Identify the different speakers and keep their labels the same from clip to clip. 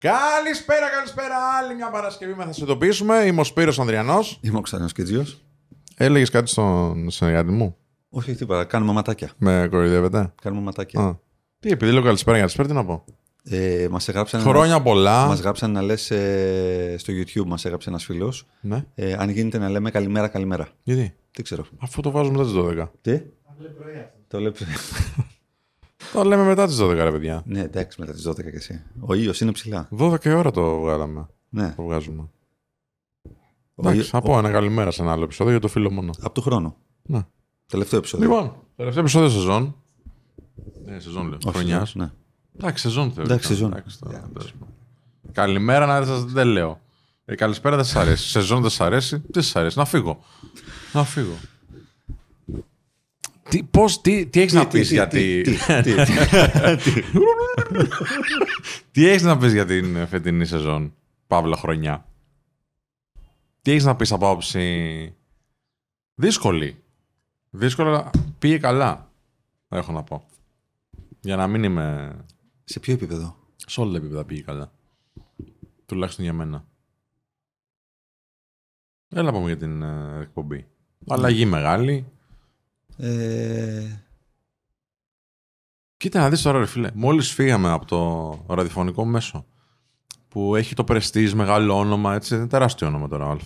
Speaker 1: Καλησπέρα, καλησπέρα. Άλλη μια Παρασκευή με θα σε ειδοποιήσουμε. Είμαι ο Σπύρος Ανδριανός.
Speaker 2: Είμαι ο Ξάνιος Κιτζίος.
Speaker 1: Έλεγες κάτι στον συνεργάτη μου;
Speaker 2: Όχι, τίποτα. Κάνουμε ματάκια.
Speaker 1: Με κοροϊδεύετε;
Speaker 2: Κάνουμε ματάκια.
Speaker 1: Α. Τι, επειδή λέω καλησπέρα για καλησπέρα, τι να πω.
Speaker 2: Ε, μας έγραψαν,
Speaker 1: Χρόνια πολλά.
Speaker 2: Μας γράψαν να λες ε, στο YouTube, μας έγραψε ένας φίλος.
Speaker 1: Ναι.
Speaker 2: Ε, αν γίνεται να λέμε καλημέρα, καλημέρα.
Speaker 1: Γιατί;
Speaker 2: Τι ξέρω.
Speaker 1: Αφού το βάζουμε μετά τι; 12.
Speaker 2: Τι; Το λέω
Speaker 1: Το λέμε μετά τις 12, ρε παιδιά.
Speaker 2: ναι, εντάξει, μετά τις 12 και εσύ. Ο ήλιος είναι ψηλά.
Speaker 1: 12 η ώρα το βγάλαμε.
Speaker 2: Ναι.
Speaker 1: Το βγάζουμε.
Speaker 2: Ο
Speaker 1: Εντάξει,
Speaker 2: ήλιος-
Speaker 1: θα πω ένα καλημέρα σε ένα άλλο επεισόδιο για το φίλο μόνο.
Speaker 2: Από του χρόνου.
Speaker 1: Ναι.
Speaker 2: Τελευταίο επεισόδιο.
Speaker 1: Λοιπόν, τελευταίο επεισόδιο σεζόν. Ναι, σεζόν λέω.
Speaker 2: Όχι,
Speaker 1: Χρονιάς.
Speaker 2: Ναι.
Speaker 1: Εντάξει, σεζόν θεωρώ.
Speaker 2: Εντάξει, σεζόν.
Speaker 1: τώρα, εντάξει. Καλημέρα να σα δεν λέω. Ε, καλησπέρα δεν σας αρέσει. Σεζόν δεν σας αρέσει. Τι σας αρέσει. Να φύγω. Να φύγω. Τι, πώς, τι, τι έχεις να
Speaker 2: Τι,
Speaker 1: πεις
Speaker 2: τι,
Speaker 1: για
Speaker 2: τι,
Speaker 1: τη...
Speaker 2: τι, τι, τι.
Speaker 1: Τι έχεις να πεις για την φετινή σεζόν, Παύλα χρονιά; Τι έχεις να πεις από άποψη δύσκολη. Δύσκολα πήγε καλά, έχω να πω. Για να μην είμαι...
Speaker 2: Σε ποιο επίπεδο;
Speaker 1: Σε όλα τα επίπεδα πήγε καλά. Τουλάχιστον για μένα. Έλα πούμε για την ε, εκπομπή. Αλλαγή μεγάλη.
Speaker 2: Ε,
Speaker 1: Κοίτα να δεις τώρα ρε φίλε. Μόλις φύγαμε από το ραδιοφωνικό μέσο που έχει το πρεστής, μεγάλο όνομα, έτσι, είναι τεράστιο όνομα τώρα α.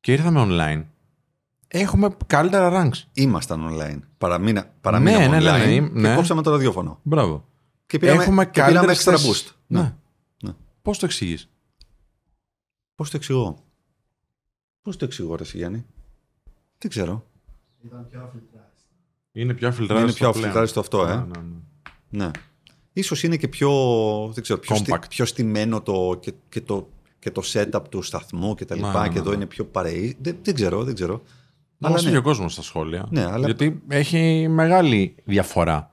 Speaker 1: Και ήρθαμε online. Έχουμε καλύτερα ranks.
Speaker 2: ήμασταν online. Παραμείνα, παραμείναμε
Speaker 1: ναι,
Speaker 2: online
Speaker 1: ναι, ναι,
Speaker 2: και
Speaker 1: ναι.
Speaker 2: κόψαμε το ραδιόφωνο.
Speaker 1: Μπράβο.
Speaker 2: Και πήραμε,
Speaker 1: Έχουμε
Speaker 2: και πήραμε
Speaker 1: καλύτερες
Speaker 2: extra
Speaker 1: θέσεις.
Speaker 2: boost.
Speaker 1: Ναι.
Speaker 2: Ναι. ναι.
Speaker 1: Πώς το εξηγείς;
Speaker 2: Πώς το εξηγώ; Πώς το εξηγώ, ρε εσύ, Γιάννη. Δεν ξέρω.
Speaker 1: Είναι πιο αφιλτράριστο.
Speaker 2: Είναι πιο
Speaker 1: πλέον.
Speaker 2: αφιλτράριστο αυτό, ε.
Speaker 1: Ναι, ναι, ναι.
Speaker 2: Ναι. Ίσως είναι και πιο, δεν ξέρω, πιο,
Speaker 1: Compact.
Speaker 2: στι, πιο στημένο το, και, και το, και το setup του σταθμού και τα
Speaker 1: Ναι,
Speaker 2: λοιπά.
Speaker 1: ναι,
Speaker 2: και
Speaker 1: ναι,
Speaker 2: εδώ
Speaker 1: ναι.
Speaker 2: είναι πιο παρεή. Δεν, δεν ξέρω, δεν ξέρω.
Speaker 1: Να
Speaker 2: Αλλά
Speaker 1: μας
Speaker 2: ναι.
Speaker 1: και ο κόσμος στα σχόλια.
Speaker 2: Ναι, αλλά-
Speaker 1: Γιατί έχει μεγάλη διαφορά.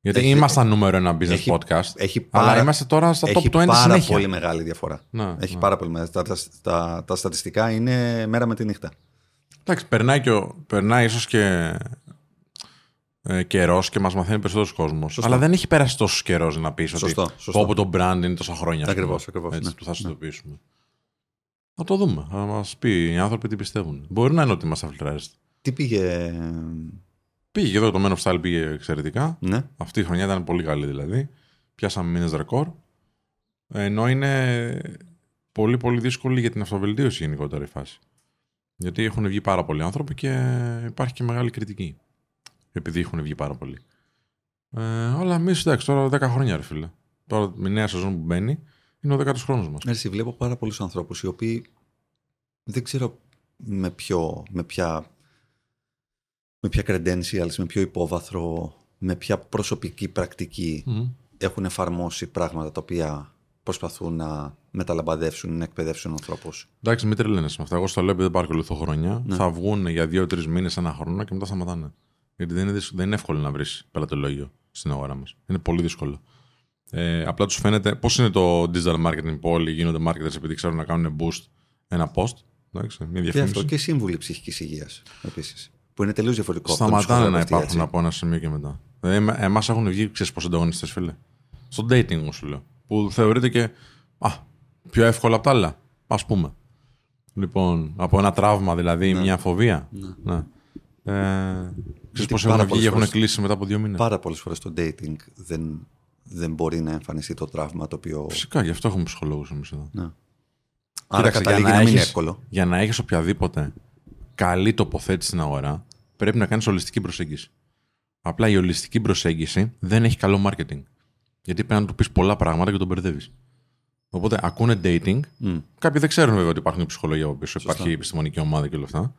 Speaker 1: Γιατί
Speaker 2: Έχει-
Speaker 1: ήμασταν νούμερο ένα business
Speaker 2: έχει-
Speaker 1: podcast.
Speaker 2: έχει
Speaker 1: αλλά
Speaker 2: πάρα-
Speaker 1: είμαστε τώρα στα
Speaker 2: Έχει
Speaker 1: top 20
Speaker 2: πάρα
Speaker 1: συνέχεια.
Speaker 2: πολύ μεγάλη διαφορά.
Speaker 1: Ναι,
Speaker 2: Έχει
Speaker 1: ναι.
Speaker 2: πάρα πολύ μεγάλη. Τα, τα, τα, τα στατιστικά είναι μέρα με τη νύχτα.
Speaker 1: Εντάξει, περνάει, και ο, περνάει ίσως και ε, καιρός και μας μαθαίνει περισσότερο κόσμος.
Speaker 2: Σωστό.
Speaker 1: Αλλά δεν έχει περάσει τόσος καιρός να πεις ότι
Speaker 2: Σωστό, σωστό.
Speaker 1: πω, πω το brand είναι τόσα χρόνια. ας πούμε.
Speaker 2: Ακριβώς, ακριβώς,
Speaker 1: Έτσι,
Speaker 2: ναι.
Speaker 1: που θα συνειδητοποιήσουμε. Θα το δούμε. Θα μας πει οι άνθρωποι τι πιστεύουν. Μπορεί να είναι ότι μα αφιλτράζεται.
Speaker 2: Τι πήγε.
Speaker 1: Πήγε και εδώ το Men of Style πήγε εξαιρετικά.
Speaker 2: Ναι.
Speaker 1: Αυτή η χρονιά ήταν πολύ καλή δηλαδή. Πιάσαμε μήνες ρεκόρ. Ενώ είναι πολύ πολύ δύσκολη για την αυτοβελτίωση γενικότερα η φάση. Γιατί έχουν βγει πάρα πολλοί άνθρωποι και υπάρχει και μεγάλη κριτική. Επειδή έχουν βγει πάρα πολλοί. Ε, αλλά εμείς εντάξει, τώρα 10 χρόνια ρε φίλε. Τώρα η νέα σεζόν που μπαίνει είναι ο 10ο χρόνος μας.
Speaker 2: Έρση, βλέπω πάρα πολλούς ανθρώπους οι οποίοι δεν ξέρω με, ποιο, με ποια με ποια credentials, με ποιο υπόβαθρο, με ποια προσωπική πρακτική έχουν εφαρμόσει πράγματα τα οποία προσπαθούν να μεταλαμπαδεύσουν, να εκπαιδεύσουν ανθρώπους.
Speaker 1: Εντάξει, μην τρελαίνεσαι με αυτά. Εγώ στο λέω επειδή δεν παρακολουθώ χρόνια.
Speaker 2: Ναι.
Speaker 1: Θα βγουν για 2-3 μήνες, ένα χρόνο και μετά σταματάνε. Γιατί δεν είναι, δυσ- δεν είναι εύκολο να βρεις πελατολόγιο στην αγορά μας. Είναι πολύ δύσκολο. Ε, απλά τους φαίνεται πώς είναι το digital marketing που όλοι γίνονται marketers επειδή ξέρουν να κάνουν boost ένα post; Εντάξει, μια
Speaker 2: Και
Speaker 1: διαφήμιση.
Speaker 2: αυτό και σύμβουλοι ψυχικής υγείας επίσης. Που είναι τελείως διαφορετικό. από τον
Speaker 1: Σταματάνε να
Speaker 2: ψυχοθεραπευτή,
Speaker 1: υπάρχουν
Speaker 2: έτσι.
Speaker 1: από ένα σημείο και μετά. Δηλαδή, εμά έχουν βγει, ξέρεις πώ ανταγωνιστές, φίλε. Στο dating μου σου λέω. Που θεωρείται και α, πιο εύκολο από τα άλλα. Α πούμε. Λοιπόν, από ένα τραύμα δηλαδή, μια φοβία. Ναι. Ε, ξέρεις πώς
Speaker 2: πάρα
Speaker 1: έχουν βγει
Speaker 2: πολλές
Speaker 1: και έχουν
Speaker 2: φορές-
Speaker 1: κλείσει μετά από δύο μήνες.
Speaker 2: Πάρα πολλές φορές στο dating δεν, δεν μπορεί να εμφανιστεί το τραύμα το οποίο...
Speaker 1: Φυσικά, γι' αυτό έχουμε ψυχολόγους εμείς εδώ.
Speaker 2: Ναι. Άρα
Speaker 1: Κοίταξε,
Speaker 2: καταλήγει να, μην είναι εύκολο.
Speaker 1: Για να έχεις οποιαδήποτε καλή τοποθέτηση στην αγορά, πρέπει να κάνεις ολιστική προσέγγιση. Απλά η ολιστική προσέγγιση δεν έχει καλό marketing. Γιατί πρέπει να του πεις πολλά πράγματα και τον μπερδεύεις. Οπότε ακούνε dating.
Speaker 2: Μμ.
Speaker 1: Κάποιοι δεν ξέρουν βέβαια ότι υπάρχουν ψυχολογία από πίσω, υπάρχει επιστημονική ομάδα και όλα αυτά.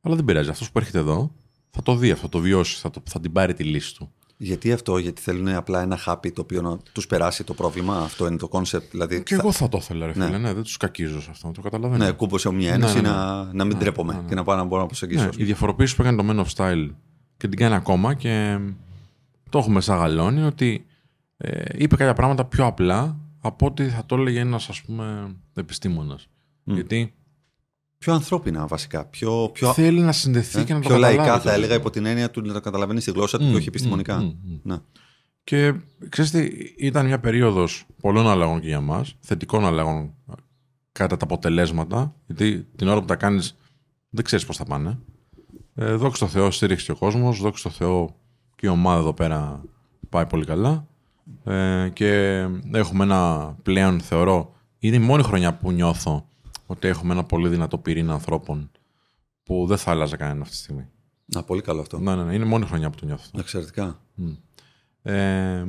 Speaker 1: Αλλά δεν πειράζει. Αυτός που έρχεται εδώ θα το δει, αυτό, θα το βιώσει, θα, το, θα την πάρει τη λύση του.
Speaker 2: Γιατί αυτό, γιατί θέλουν απλά ένα happy το οποίο να τους περάσει το πρόβλημα; Αυτό είναι το concept. Δηλαδή,
Speaker 1: Και
Speaker 2: θα-
Speaker 1: εγώ θα το ήθελα, ρε
Speaker 2: Ναι.
Speaker 1: φίλε. Ναι, δεν τους κακίζω σε αυτό. Το καταλαβαίνω.
Speaker 2: ναι, κούμπωσε μια ένωση
Speaker 1: Ναι, ναι, ναι.
Speaker 2: Να, να μην τρέπομαι και να πάω να μπορώ να προσεγγίσω.
Speaker 1: Ναι, η διαφοροποίηση που έκανε το Men of Style και την κάνει ακόμα και το έχουμε σαν γαλόνι ότι ε, είπε κάποια πράγματα πιο απλά από ότι θα το έλεγε ένας ας πούμε επιστήμονας. Γιατί
Speaker 2: Πιο ανθρώπινα βασικά. Πιο, πιο,
Speaker 1: θέλει να συνδεθεί
Speaker 2: ε,
Speaker 1: και να το
Speaker 2: πιο
Speaker 1: καταλάβει.
Speaker 2: λαϊκά
Speaker 1: το
Speaker 2: θα έλεγα
Speaker 1: λίγο.
Speaker 2: υπό την έννοια του να το καταλαβαίνει στη γλώσσα του
Speaker 1: Μμ,
Speaker 2: και όχι επιστημονικά.
Speaker 1: μμ, μμ, μ.
Speaker 2: Ναι.
Speaker 1: Και ξέρεις τι, ήταν μια περίοδος πολλών αλλαγών και για μας, θετικών αλλαγών κατά τα αποτελέσματα, γιατί την ώρα που τα κάνεις δεν ξέρεις πώς θα πάνε. Ε, δόξα τω Θεώ στήριξε ο κόσμος, δόξα τω Θεώ και η ομάδα εδώ πέρα πάει πολύ καλά. Ε, και έχουμε ένα πλέον, θεωρώ, είναι η μόνη χρονιά που νιώθω ότι έχουμε ένα πολύ δυνατό πυρήνα ανθρώπων που δεν θα άλλαζε κανένα αυτή τη στιγμή.
Speaker 2: Να, πολύ καλό αυτό.
Speaker 1: Ναι, ναι, ναι, είναι η μόνη χρονιά που το νιώθω.
Speaker 2: Εξαιρετικά.
Speaker 1: Ε,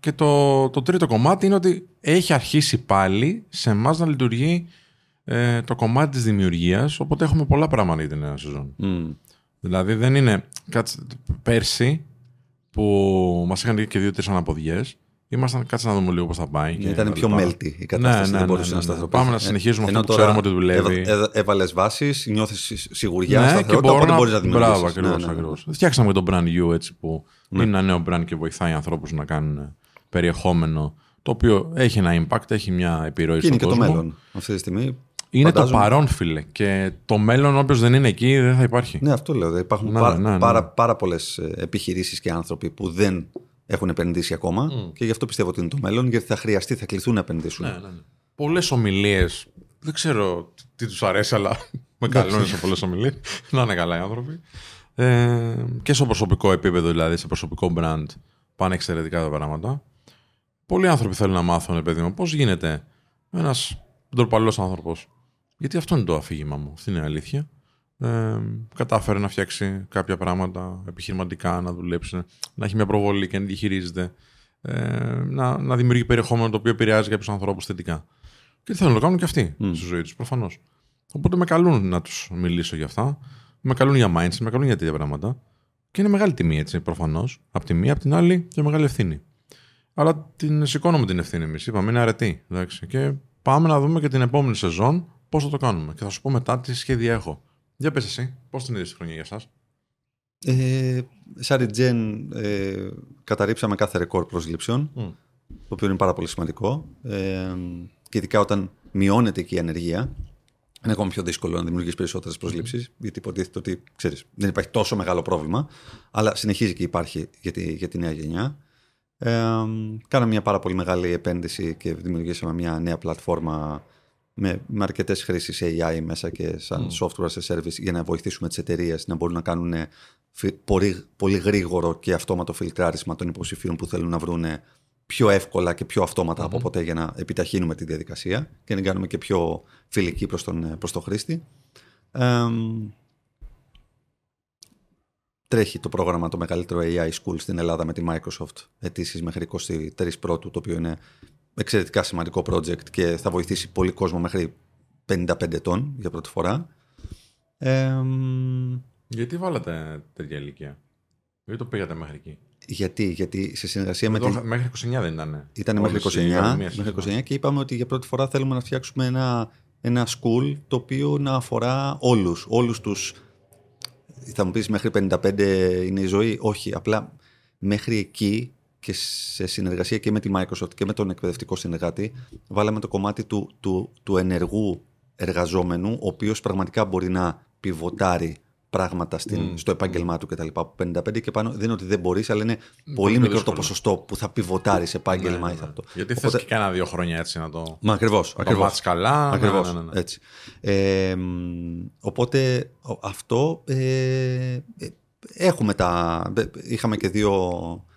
Speaker 1: και το, το τρίτο κομμάτι είναι ότι έχει αρχίσει πάλι σε εμάς να λειτουργεί ε, το κομμάτι της δημιουργίας, οπότε έχουμε πολλά πράγματα για την νέα σεζόν.
Speaker 2: Mm.
Speaker 1: Δηλαδή δεν είναι... Κάτσε, πέρσι που μας είχαν και δύο-τρεις αναποδιές, ήμασταν κάτσε να δούμε λίγο πώς θα πάει.
Speaker 2: Ναι,
Speaker 1: και
Speaker 2: ήταν
Speaker 1: τα
Speaker 2: πιο
Speaker 1: λοιπά.
Speaker 2: μέλτη η κατάσταση,
Speaker 1: Ναι, ναι,
Speaker 2: δεν μπορούσε
Speaker 1: ναι,
Speaker 2: να
Speaker 1: ναι, ναι.
Speaker 2: σταθεροποιήσει.
Speaker 1: Πάμε να συνεχίζουμε
Speaker 2: Ενώ
Speaker 1: αυτό που
Speaker 2: τώρα
Speaker 1: ξέρουμε ότι δουλεύει.
Speaker 2: έβα- έβα- Έβαλες βάσεις, νιώθεις σιγουριά,
Speaker 1: ναι, και
Speaker 2: σταθερότητα,
Speaker 1: μπορώ
Speaker 2: οπότε
Speaker 1: να...
Speaker 2: μπορείς να δημιουργήσεις.
Speaker 1: Μπράβο, ακριβώς,
Speaker 2: Ναι, ναι, ναι.
Speaker 1: ακριβώς. Φτιάξαμε και το brand you έτσι που
Speaker 2: Ναι.
Speaker 1: είναι ένα νέο brand και βοηθάει ανθρώπους να κάνουν περιεχόμενο το οποίο έχει ένα impact, έχει μια επιρροή
Speaker 2: Και είναι
Speaker 1: στον
Speaker 2: και το
Speaker 1: κόσμο.
Speaker 2: μέλλον αυτή τη στιγμή.
Speaker 1: Είναι
Speaker 2: Φαντάζομαι.
Speaker 1: το παρόν, φίλε. Και το μέλλον, όποιος δεν είναι εκεί, δεν θα υπάρχει.
Speaker 2: Ναι, αυτό λέω. δηλαδή Υπάρχουν
Speaker 1: Ναι,
Speaker 2: πάρα,
Speaker 1: ναι, ναι.
Speaker 2: πάρα, πάρα πολλές επιχειρήσεις και άνθρωποι που δεν έχουν επενδύσει ακόμα και γι' αυτό πιστεύω ότι είναι το μέλλον, γιατί θα χρειαστεί, θα κληθούν να επενδύσουν.
Speaker 1: Ναι, ναι, ναι. Πολλές ομιλίες. Δεν ξέρω τι τους αρέσει, αλλά με καλούν σε πολλές ομιλίες. να είναι καλά οι άνθρωποι. Ε, και στο προσωπικό επίπεδο, δηλαδή σε προσωπικό brand, πάνε εξαιρετικά τα πράγματα. Πολλοί άνθρωποι θέλουν να μάθουν, παιδί μου, πώς γίνεται ένας ντροπαλός άνθρωπος. Γιατί αυτό είναι το αφήγημα μου, αυτή είναι η αλήθεια. Ε, κατάφερε να φτιάξει κάποια πράγματα επιχειρηματικά, να δουλέψει, να έχει μια προβολή και να τη χειρίζεται. Ε, να, να δημιουργεί περιεχόμενο το οποίο επηρεάζει κάποιους ανθρώπους θετικά. Και θέλουν να το κάνουν και αυτοί στη ζωή τους, προφανώς. Οπότε με καλούν να τους μιλήσω για αυτά. Με καλούν για mindset, με καλούν για τέτοια πράγματα. Και είναι μεγάλη τιμή έτσι, προφανώς. Απ' τη μία, απ' την άλλη και μεγάλη ευθύνη. Αλλά την σηκώνουμε την ευθύνη εμείς. Είπαμε είναι αρετή. Εντάξει. Και πάμε να δούμε και την επόμενη σεζόν πώς θα το κάνουμε. Και θα σου πω μετά τι σχέδια έχω. Για πες εσύ, πώς την είδες τη χρονιά για εσάς;
Speaker 2: Ε, σαν Regen ε, καταρρύψαμε κάθε ρεκόρ προσλήψεων, το οποίο είναι πάρα πολύ σημαντικό. Ε, και ειδικά όταν μειώνεται και η ανεργία, είναι ακόμα πιο δύσκολο να δημιουργήσει περισσότερες προσλήψεις, γιατί υποτίθεται ότι ξέρεις, δεν υπάρχει τόσο μεγάλο πρόβλημα, αλλά συνεχίζει και υπάρχει για τη, για τη νέα γενιά. Ε, κάναμε μια πάρα πολύ μεγάλη επένδυση και δημιουργήσαμε μια νέα πλατφόρμα με, με αρκετές χρήσεις AI μέσα και σαν software as a service για να βοηθήσουμε τις εταιρείες να μπορούν να κάνουν φι- πολύ, πολύ γρήγορο και αυτόματο φιλτράρισμα των υποψηφίων που θέλουν να βρουν πιο εύκολα και πιο αυτόματα από ποτέ για να επιταχύνουμε τη διαδικασία και να την κάνουμε και πιο φιλική προς τον, προς τον χρήστη. Ε, τρέχει το πρόγραμμα το μεγαλύτερο AI School στην Ελλάδα με τη Microsoft αιτήσεις μέχρι 23 πρώτου, το οποίο είναι εξαιρετικά σημαντικό project και θα βοηθήσει πολύ κόσμο μέχρι 55 ετών για πρώτη φορά. Ε,
Speaker 1: Γιατί βάλατε τέτοια ηλικία; Γιατί το πήγατε μέχρι εκεί;
Speaker 2: γιατί, γιατί σε συνεργασία με
Speaker 1: Εδώ,
Speaker 2: την...
Speaker 1: Μέχρι 29 δεν ήταν.
Speaker 2: Ήταν μέχρι 29, μέχρι 29 και είπαμε ότι για πρώτη φορά θέλουμε να φτιάξουμε ένα, ένα school το οποίο να αφορά όλους, όλους τους... Θα μου πεις μέχρι 55 είναι η ζωή; Όχι, απλά μέχρι εκεί και σε συνεργασία και με τη Microsoft και με τον εκπαιδευτικό συνεργάτη βάλαμε το κομμάτι του, του, του ενεργού εργαζόμενου ο οποίος πραγματικά μπορεί να πιβοτάρει πράγματα στην, στο επάγγελμά του κτλ. Από 55 και πάνω δεν είναι ότι δεν μπορείς αλλά είναι πολύ
Speaker 1: πιο
Speaker 2: μικρό το
Speaker 1: δύσκολο.
Speaker 2: ποσοστό που θα πιβοτάρεις σε επάγγελμα
Speaker 1: Ναι,
Speaker 2: ή θα αυτό.
Speaker 1: Γιατί
Speaker 2: Οπότε-
Speaker 1: θες και κάνα δύο χρόνια έτσι να το,
Speaker 2: Μα ακριβώς,
Speaker 1: να το
Speaker 2: ακριβώς.
Speaker 1: μάθεις καλά. Ναι,
Speaker 2: Ακριβώς,
Speaker 1: ναι, ναι, ναι.
Speaker 2: έτσι. Ε, μ, οπότε ο- αυτό ε, ε, έχουμε τα... ε, Είχαμε και δύο, ε,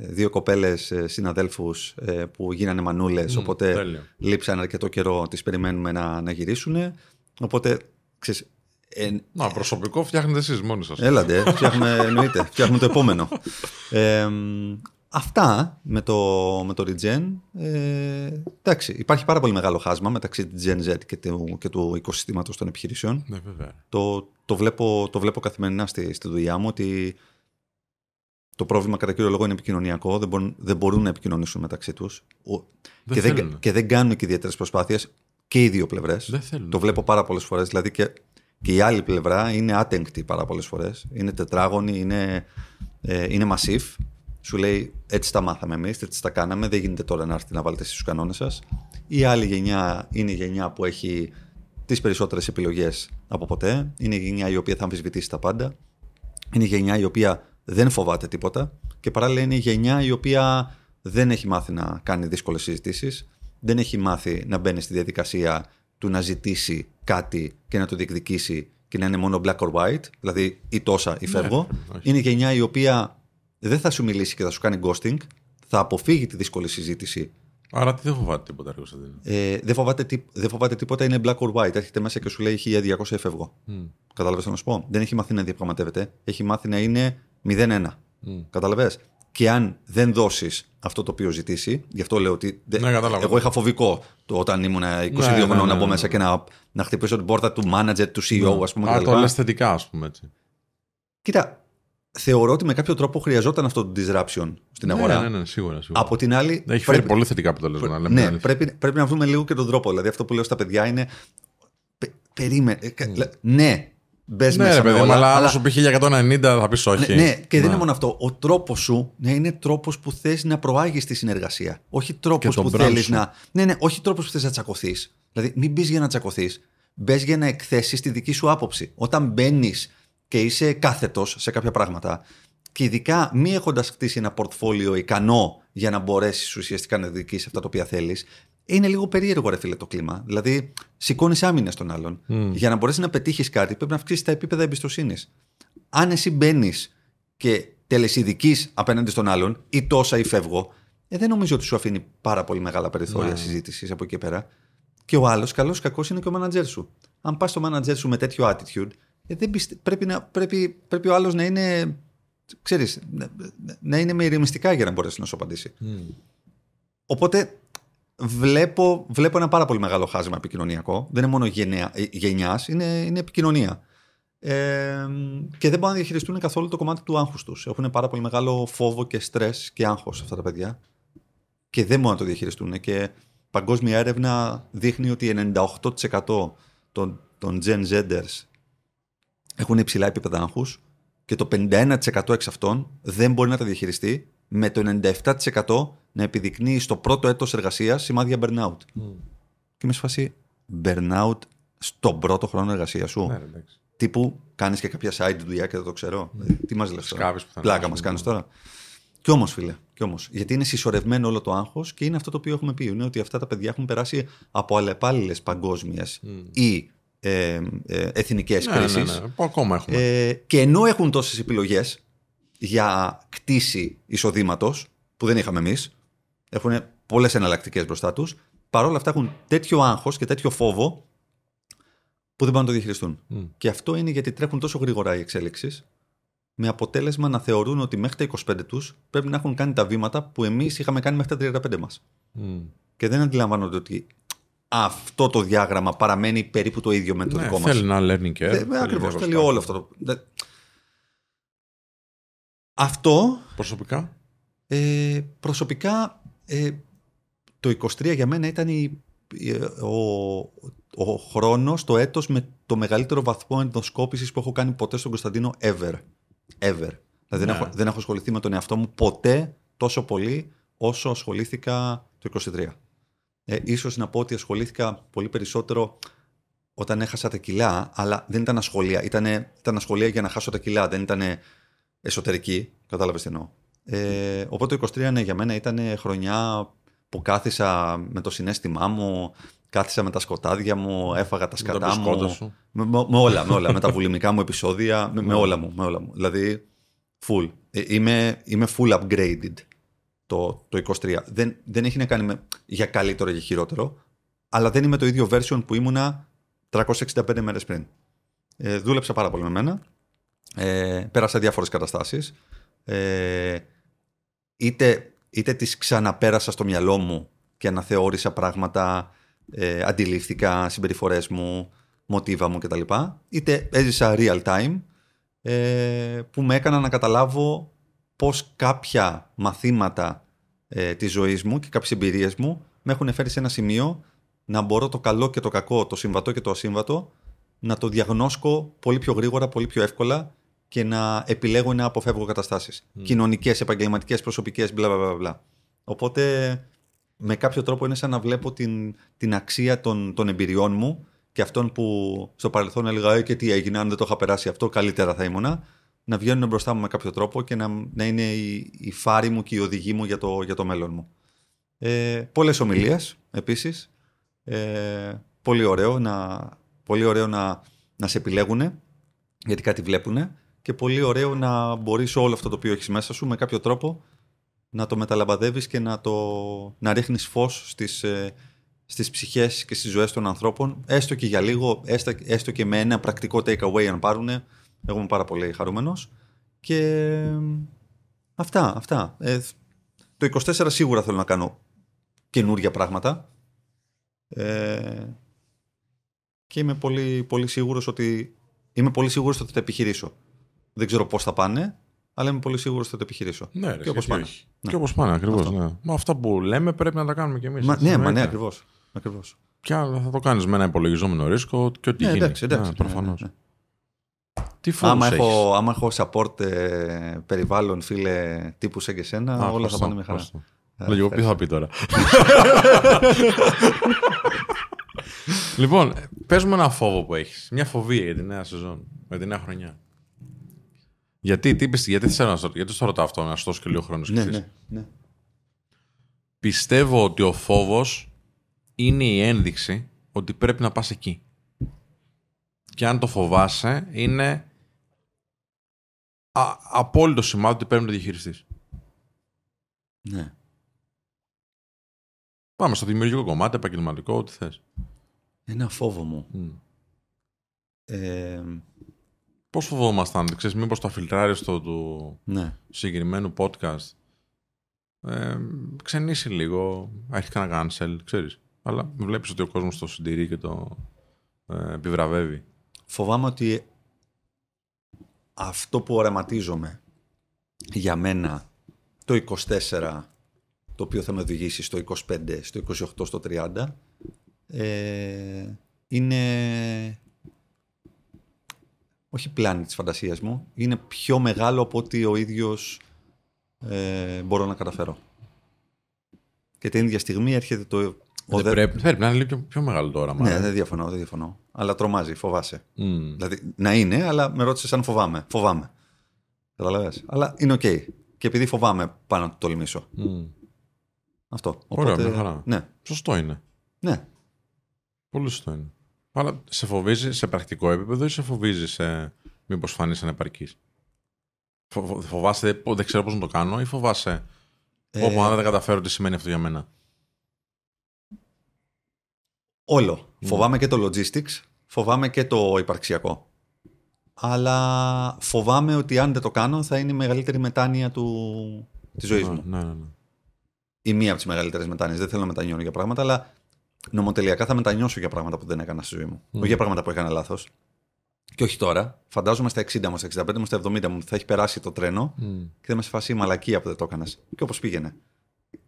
Speaker 2: δύο κοπέλες ε, συναδέλφους ε, που γίνανε μανούλες, οπότε
Speaker 1: τέλειο.
Speaker 2: λείψαν αρκετό καιρό, τις περιμένουμε να, να γυρίσουν. Οπότε, ξέρεις, ε,
Speaker 1: Να, προσωπικό φτιάχνετε εσείς μόνοι σας.
Speaker 2: Έλατε, φτιάχνουμε, εννοείται, φτιάχνουμε το επόμενο. Ε, μ, αυτά με το, με το Regen. Ε, εντάξει, υπάρχει πάρα πολύ μεγάλο χάσμα μεταξύ της Gen Z και του, και του οικοσυστήματος των επιχειρήσεων.
Speaker 1: Ναι, βέβαια.
Speaker 2: Το, το, βλέπω, το βλέπω καθημερινά στη, στη δουλειά μου ότι το πρόβλημα κατά κύριο λόγο είναι επικοινωνιακό, δεν μπορούν, δεν μπορούν να επικοινωνήσουν μεταξύ τους Ο-
Speaker 1: Δεν
Speaker 2: και, δεν,
Speaker 1: θέλουν.
Speaker 2: και δεν κάνουν και ιδιαίτερες προσπάθειες και οι δύο πλευρές.
Speaker 1: Δεν θέλουν.
Speaker 2: Το βλέπω πάρα πολλές φορές. Δηλαδή και, και η άλλη πλευρά είναι άτεγκτη πάρα πολλές φορές. Είναι τετράγωνη, είναι, ε, είναι massive. Σου λέει έτσι τα μάθαμε εμείς, έτσι τα κάναμε. Δεν γίνεται τώρα να έρθει να βάλετε εσείς τους κανόνες σας. Η άλλη γενιά είναι η γενιά που έχει τις περισσότερες επιλογές από ποτέ. Είναι η γενιά η οποία θα αμφισβητήσει τα πάντα. Είναι η γενιά η οποία δεν φοβάται τίποτα. και παράλληλα είναι η γενιά η οποία δεν έχει μάθει να κάνει δύσκολες συζητήσεις, δεν έχει μάθει να μπαίνει στη διαδικασία του να ζητήσει κάτι και να το διεκδικήσει και να είναι μόνο black or white, δηλαδή ή τόσα ή φεύγω.
Speaker 1: όχι.
Speaker 2: είναι η γενιά η οποία δεν θα σου μιλήσει και θα σου κάνει ghosting, θα αποφύγει τη δύσκολη συζήτηση.
Speaker 1: Άρα τι δεν φοβάται τίποτα, ρε Κωνσταντίνο.
Speaker 2: Ε, δεν, φοβάται, τί- δεν φοβάται τίποτα, είναι black or white. Έρχεται μέσα και σου λέει 1200 ή φεύγω.
Speaker 1: Μμ.
Speaker 2: Κατάλαβες να σου πω; Δεν έχει μάθει να διαπραγματεύεται. Έχει μάθει να είναι 0-1.
Speaker 1: Μμ.
Speaker 2: Κατάλαβε. Και αν δεν δώσεις αυτό το οποίο ζητήσει, γι' αυτό λέω ότι. δεν-
Speaker 1: Ναι, κατάλαβα.
Speaker 2: εγώ είχα φοβικό το όταν ήμουν 22
Speaker 1: Ναι, ναι,
Speaker 2: χρονών
Speaker 1: ναι,
Speaker 2: να μπω
Speaker 1: ναι,
Speaker 2: μέσα
Speaker 1: ναι.
Speaker 2: και να, να χτυπήσω την πόρτα του manager, του CEO, ας πούμε.
Speaker 1: Α,
Speaker 2: κτλ.
Speaker 1: το λες θετικά, ας πούμε έτσι.
Speaker 2: Κοίτα, θεωρώ ότι με κάποιο τρόπο χρειαζόταν αυτό το disruption στην
Speaker 1: Ναι,
Speaker 2: αγορά.
Speaker 1: Ναι, ναι, σίγουρα. σίγουρα.
Speaker 2: Από την άλλη.
Speaker 1: Έχει φέρει πολύ θετικά αποτελέσματα. λέμε την
Speaker 2: Ναι,
Speaker 1: αλήθεια.
Speaker 2: πρέπει, πρέπει να βρούμε λίγο και τον τρόπο. Δηλαδή, αυτό που λέω στα παιδιά είναι. Πε, περίμενε. ε, κα- λέ- Ναι, μπες
Speaker 1: Ναι,
Speaker 2: μέσα
Speaker 1: ρε
Speaker 2: με
Speaker 1: παιδί, μου,
Speaker 2: όλα,
Speaker 1: αλλά
Speaker 2: αλλά-
Speaker 1: αν σου πει 1190 θα πεις όχι.
Speaker 2: Ναι, ναι, και δεν είναι μόνο αυτό. Ο τρόπος σου να είναι τρόπος που θες να προάγεις τη συνεργασία. Όχι τρόπος
Speaker 1: Και το
Speaker 2: που
Speaker 1: brand
Speaker 2: θέλεις
Speaker 1: σου.
Speaker 2: να. Ναι, ναι, όχι τρόπος που θες να τσακωθείς. Δηλαδή, μην μπεις για να τσακωθείς. Μπες για να εκθέσεις τη δική σου άποψη. Όταν μπαίνεις και είσαι κάθετος σε κάποια πράγματα, και ειδικά μη έχοντας χτίσει ένα πορτφόλιο ικανό για να μπορέσεις ουσιαστικά να διοικήσει αυτά τα οποία θέλεις, είναι λίγο περίεργο, ρε φίλε, το κλίμα. Δηλαδή, σηκώνεις άμυνε των άλλων. Για να μπορέσεις να πετύχεις κάτι, πρέπει να αυξήσεις τα επίπεδα εμπιστοσύνης αν εσύ μπαίνεις και τελεσιδική απέναντι στον άλλον, ή τόσα ή φεύγω, ε, δεν νομίζω ότι σου αφήνει πάρα πολύ μεγάλα περιθώρια
Speaker 1: Ναι.
Speaker 2: συζήτησης από εκεί και πέρα. Και ο άλλος, καλός ή κακός, είναι και ο μάνατζέρ σου. Αν πας στο μάνατζέρ σου με τέτοιο attitude, ε, δεν πιστε... πρέπει, να, πρέπει, πρέπει ο άλλος να είναι. Ξέρεις, να, να είναι με ηρεμιστικά για να μπορέσει να σου απαντήσει.
Speaker 1: Μμ.
Speaker 2: Οπότε βλέπω, βλέπω ένα πάρα πολύ μεγάλο χάσμα επικοινωνιακό. Δεν είναι μόνο γενιάς, είναι, είναι επικοινωνία. Ε, και δεν μπορούν να διαχειριστούν καθόλου το κομμάτι του άγχους τους. Έχουν πάρα πολύ μεγάλο φόβο και στρες και άγχος αυτά τα παιδιά. Και δεν μπορούν να το διαχειριστούν. Και παγκόσμια έρευνα δείχνει ότι 98% των, των Gen Zers έχουν υψηλά επίπεδα άγχους και το 51% εξ αυτών δεν μπορεί να τα διαχειριστεί με το 97% να επιδεικνύει στο πρώτο έτος εργασίας σημάδια burnout.
Speaker 1: Μμ.
Speaker 2: Και είμαι σε φάση burnout στον πρώτο χρόνο εργασίας σου.
Speaker 1: Ναι, ρε, εντάξει.
Speaker 2: Τύπου κάνεις και κάποια side δουλειά και δεν το ξέρω. Τι μας λες τώρα;
Speaker 1: Σκάβεις πουθενά,
Speaker 2: Πλάκα
Speaker 1: ας
Speaker 2: μας
Speaker 1: πούμε.
Speaker 2: κάνει τώρα. Κι όμως, φίλε, κι όμως, γιατί είναι συσσωρευμένο όλο το άγχος και είναι αυτό το οποίο έχουμε πει. Είναι ότι αυτά τα παιδιά έχουν περάσει από αλλεπάλληλες παγκόσμιες ή ε, ε, εθνικές
Speaker 1: Ναι,
Speaker 2: κρίσεις.
Speaker 1: ναι, ναι. Που ακόμα έχουμε.
Speaker 2: Ε, και ενώ έχουν τόσες επιλογές για κτήση εισοδήματος που δεν είχαμε εμείς, έχουν πολλές εναλλακτικές μπροστά τους, παρόλα αυτά έχουν τέτοιο άγχος και τέτοιο φόβο που δεν μπορούν να το διαχειριστούν.
Speaker 1: Μμ.
Speaker 2: Και αυτό είναι γιατί τρέχουν τόσο γρήγορα οι εξέλιξεις, με αποτέλεσμα να θεωρούν ότι μέχρι τα 25 τους πρέπει να έχουν κάνει τα βήματα που εμείς είχαμε κάνει μέχρι τα 35 μας.
Speaker 1: Μμ.
Speaker 2: Και δεν αντιλαμβάνονται ότι αυτό το διάγραμμα παραμένει περίπου το ίδιο με το
Speaker 1: Ναι,
Speaker 2: δικό μας.
Speaker 1: θέλει ένα learning curve.
Speaker 2: Ακριβώς.
Speaker 1: διάφορα
Speaker 2: Θέλει
Speaker 1: πράγματα.
Speaker 2: όλο αυτό. το- Δε- Αυτό
Speaker 1: Προσωπικά;
Speaker 2: ε, προσωπικά ε, το 23 για μένα ήταν η, η- ο, ο χρόνος, το έτος με το μεγαλύτερο βαθμό ενδοσκόπησης που έχω κάνει ποτέ στον Κωνσταντίνο ever. Ever. Δηλαδή δεν,
Speaker 1: Ναι.
Speaker 2: έχω, δεν έχω ασχοληθεί με τον εαυτό μου ποτέ τόσο πολύ όσο ασχολήθηκα το 23. Ε, ίσως να πω ότι ασχολήθηκα πολύ περισσότερο όταν έχασα τα κιλά, αλλά δεν ήταν ασχολία. Ήτανε, ήταν ασχολία για να χάσω τα κιλά, δεν ήταν εσωτερική. Κατάλαβες τι εννοώ. Ε, οπότε το 23 ναι, για μένα ήταν χρονιά που κάθισα με το συνέστημά μου, κάθισα με τα σκοτάδια μου, έφαγα τα
Speaker 1: τα
Speaker 2: σκατά
Speaker 1: μπισκότα
Speaker 2: μου.
Speaker 1: σου.
Speaker 2: Με, με- με όλα, με όλα. με τα βουλημικά μου επεισόδια, με, με όλα μου, με όλα μου. Δηλαδή, full. Ε, είμαι, είμαι full upgraded το, το 23. Δεν, δεν έχει να κάνει με, για καλύτερο ή για χειρότερο, αλλά δεν είμαι το ίδιο version που ήμουνα 365 μέρες πριν. Ε, δούλεψα πάρα πολύ με μένα. Ε, πέρασα διάφορες καταστάσεις. Ε, είτε, είτε τις ξαναπέρασα στο μυαλό μου και αναθεώρησα πράγματα, ε, αντιλήφθηκα συμπεριφορές μου, μοτίβα μου κτλ. Είτε έζησα real time ε, που με έκανα να καταλάβω πώς κάποια μαθήματα ε, της ζωής μου και κάποιες εμπειρίες μου με έχουν φέρει σε ένα σημείο να μπορώ το καλό και το κακό, το συμβατό και το ασύμβατο να το διαγνώσκω πολύ πιο γρήγορα, πολύ πιο εύκολα και να επιλέγω να αποφεύγω καταστάσεις. Mm. Κοινωνικές, επαγγελματικές, προσωπικές, μπλα, μπλα, μπλα, μπλα. Οπότε με κάποιο τρόπο είναι σαν να βλέπω την, την αξία των, των εμπειριών μου και αυτών που στο παρελθόν έλεγα «Ε, και τι έγινε, αν δεν το είχα περάσει αυτό, καλύτερα θα ήμουνα. να βγαίνουν μπροστά μου με κάποιο τρόπο και να, να είναι η, η φάρη μου και η οδηγή μου για το, για το μέλλον μου. Ε, πολλές ομιλίες επίσης. Ε, πολύ ωραίο να, πολύ ωραίο να, να σε επιλέγουν γιατί κάτι βλέπουν και πολύ ωραίο να μπορείς όλο αυτό το οποίο έχεις μέσα σου με κάποιο τρόπο να το μεταλαμπαδεύεις και να, το, να ρίχνεις φως στις, ε, στις ψυχές και στις ζωές των ανθρώπων έστω και για λίγο, έστω, έστω και με ένα πρακτικό take away αν πάρουν εγώ είμαι πάρα πολύ χαρούμενος και αυτά, αυτά. Ε, το 24 σίγουρα θέλω να κάνω καινούργια πράγματα ε, και είμαι πολύ, πολύ σίγουρος ότι είμαι πολύ σίγουρος ότι θα τα επιχειρήσω. Δεν ξέρω πώς θα πάνε, αλλά είμαι πολύ σίγουρος ότι θα τα επιχειρήσω.
Speaker 1: Ναι,
Speaker 2: και όπως πάνε.
Speaker 1: Ναι. Και όπως πάνε, ακριβώς. Ναι. Μα αυτά που λέμε πρέπει να τα κάνουμε κι εμείς.
Speaker 2: Μα, ναι, μα ναι, ακριβώς. ακριβώς.
Speaker 1: Και θα το κάνεις με ένα υπολογιζόμενο ρίσκο και ό,τι
Speaker 2: ναι,
Speaker 1: γίνει.
Speaker 2: Εντάξει, εντάξει,
Speaker 1: ναι, προφανώς.
Speaker 2: ναι, ναι.
Speaker 1: Τι φόβους
Speaker 2: Άμα
Speaker 1: έχεις;
Speaker 2: έχω, άμα έχω support ε, περιβάλλον, φίλε, τύπου σαν και εσένα,
Speaker 1: Α,
Speaker 2: όλα θα
Speaker 1: ευχαριστώ,
Speaker 2: πάνε με χαρά.
Speaker 1: ευχαριστώ.
Speaker 2: Ε,
Speaker 1: Λέγω, τι θα πει τώρα. λοιπόν, πες μου ένα φόβο που έχεις. Μια φοβία για τη νέα σεζόν, για τη νέα χρονιά. Γιατί, τι είπες, γιατί, θέλω να στο, γιατί στο ρωτάω αυτό, να σου δώσω και λίγο χρόνο
Speaker 2: Ναι,
Speaker 1: σκεφτείς;
Speaker 2: ναι, ναι.
Speaker 1: Πιστεύω ότι ο φόβος είναι η ένδειξη ότι πρέπει να πας εκεί. Και αν το φοβάσαι, είναι α, απόλυτο σημάδι ότι πρέπει να το διαχειριστείς.
Speaker 2: ναι.
Speaker 1: Πάμε στο δημιουργικό κομμάτι, επαγγελματικό, ό,τι θες.
Speaker 2: Ένα φόβο μου.
Speaker 1: Μμ.
Speaker 2: Ε,
Speaker 1: Πώς φοβόμασταν, ξέρεις, μήπως το αφιλτράριστο του
Speaker 2: ναι.
Speaker 1: συγκεκριμένου podcast ε, ξενήσει λίγο, έχει κανένα cancel, ξέρεις. Αλλά βλέπεις ότι ο κόσμος το συντηρεί και το ε, επιβραβεύει.
Speaker 2: Φοβάμαι ότι αυτό που οραματίζομαι για μένα το 24, το οποίο θα με οδηγήσει στο 25, στο 28, στο 30, ε, είναι όχι πλάνη της φαντασίας μου, είναι πιο μεγάλο από ότι ο ίδιος ε, μπορώ να καταφέρω. Και την ίδια στιγμή έρχεται το... ο
Speaker 1: Δεν
Speaker 2: δε-
Speaker 1: πρέπει, πρέπει να είναι λίγο πιο, πιο μεγάλο το όραμα.
Speaker 2: Ναι,
Speaker 1: ε.
Speaker 2: δεν διαφωνώ, δεν διαφωνώ. Αλλά τρομάζει, φοβάσαι.
Speaker 1: Μμ.
Speaker 2: Δηλαδή, να είναι, αλλά με ρώτησες αν φοβάμαι. Φοβάμαι. Καταλαβες. Αλλά είναι οκ. Και επειδή φοβάμαι, πάνω να το τολμήσω.
Speaker 1: Μμ.
Speaker 2: Αυτό.
Speaker 1: Ωραία, μια χαρά.
Speaker 2: Ναι,
Speaker 1: Σωστό είναι.
Speaker 2: ναι.
Speaker 1: Πολύ σωστό είναι. Αλλά σε φοβίζει σε πρακτικό επίπεδο ή σε φοβίζει σε μήπως φανείς ανεπαρκή. Φο, φοβάσαι, δεν, δεν ξέρω πώς να το κάνω, ή φοβάσαι.
Speaker 2: Ε,
Speaker 1: Όπου αν δεν καταφέρω, τι σημαίνει αυτό για μένα.
Speaker 2: Όλο.
Speaker 1: Ναι.
Speaker 2: Φοβάμαι και το logistics, φοβάμαι και το υπαρξιακό. Αλλά φοβάμαι ότι αν δεν το κάνω θα είναι η μεγαλύτερη μετάνοια του... της ζωής μου.
Speaker 1: Ναι, ναι, ναι.
Speaker 2: Ή μία από τις μεγαλύτερες μετάνοιες. Δεν θέλω να μετανιώνω για πράγματα, αλλά νομοτελειακά θα μετανιώσω για πράγματα που δεν έκανα στη ζωή μου. Όχι για πράγματα που έκανα λάθος. Και όχι τώρα. Φαντάζομαι στα 60 μου, στα 65 μου, στα 70 μου θα έχει περάσει το τρένο
Speaker 1: Μμ.
Speaker 2: και θα είμαι σε φάση μαλακία που δεν το έκανα. Και όπως πήγαινε.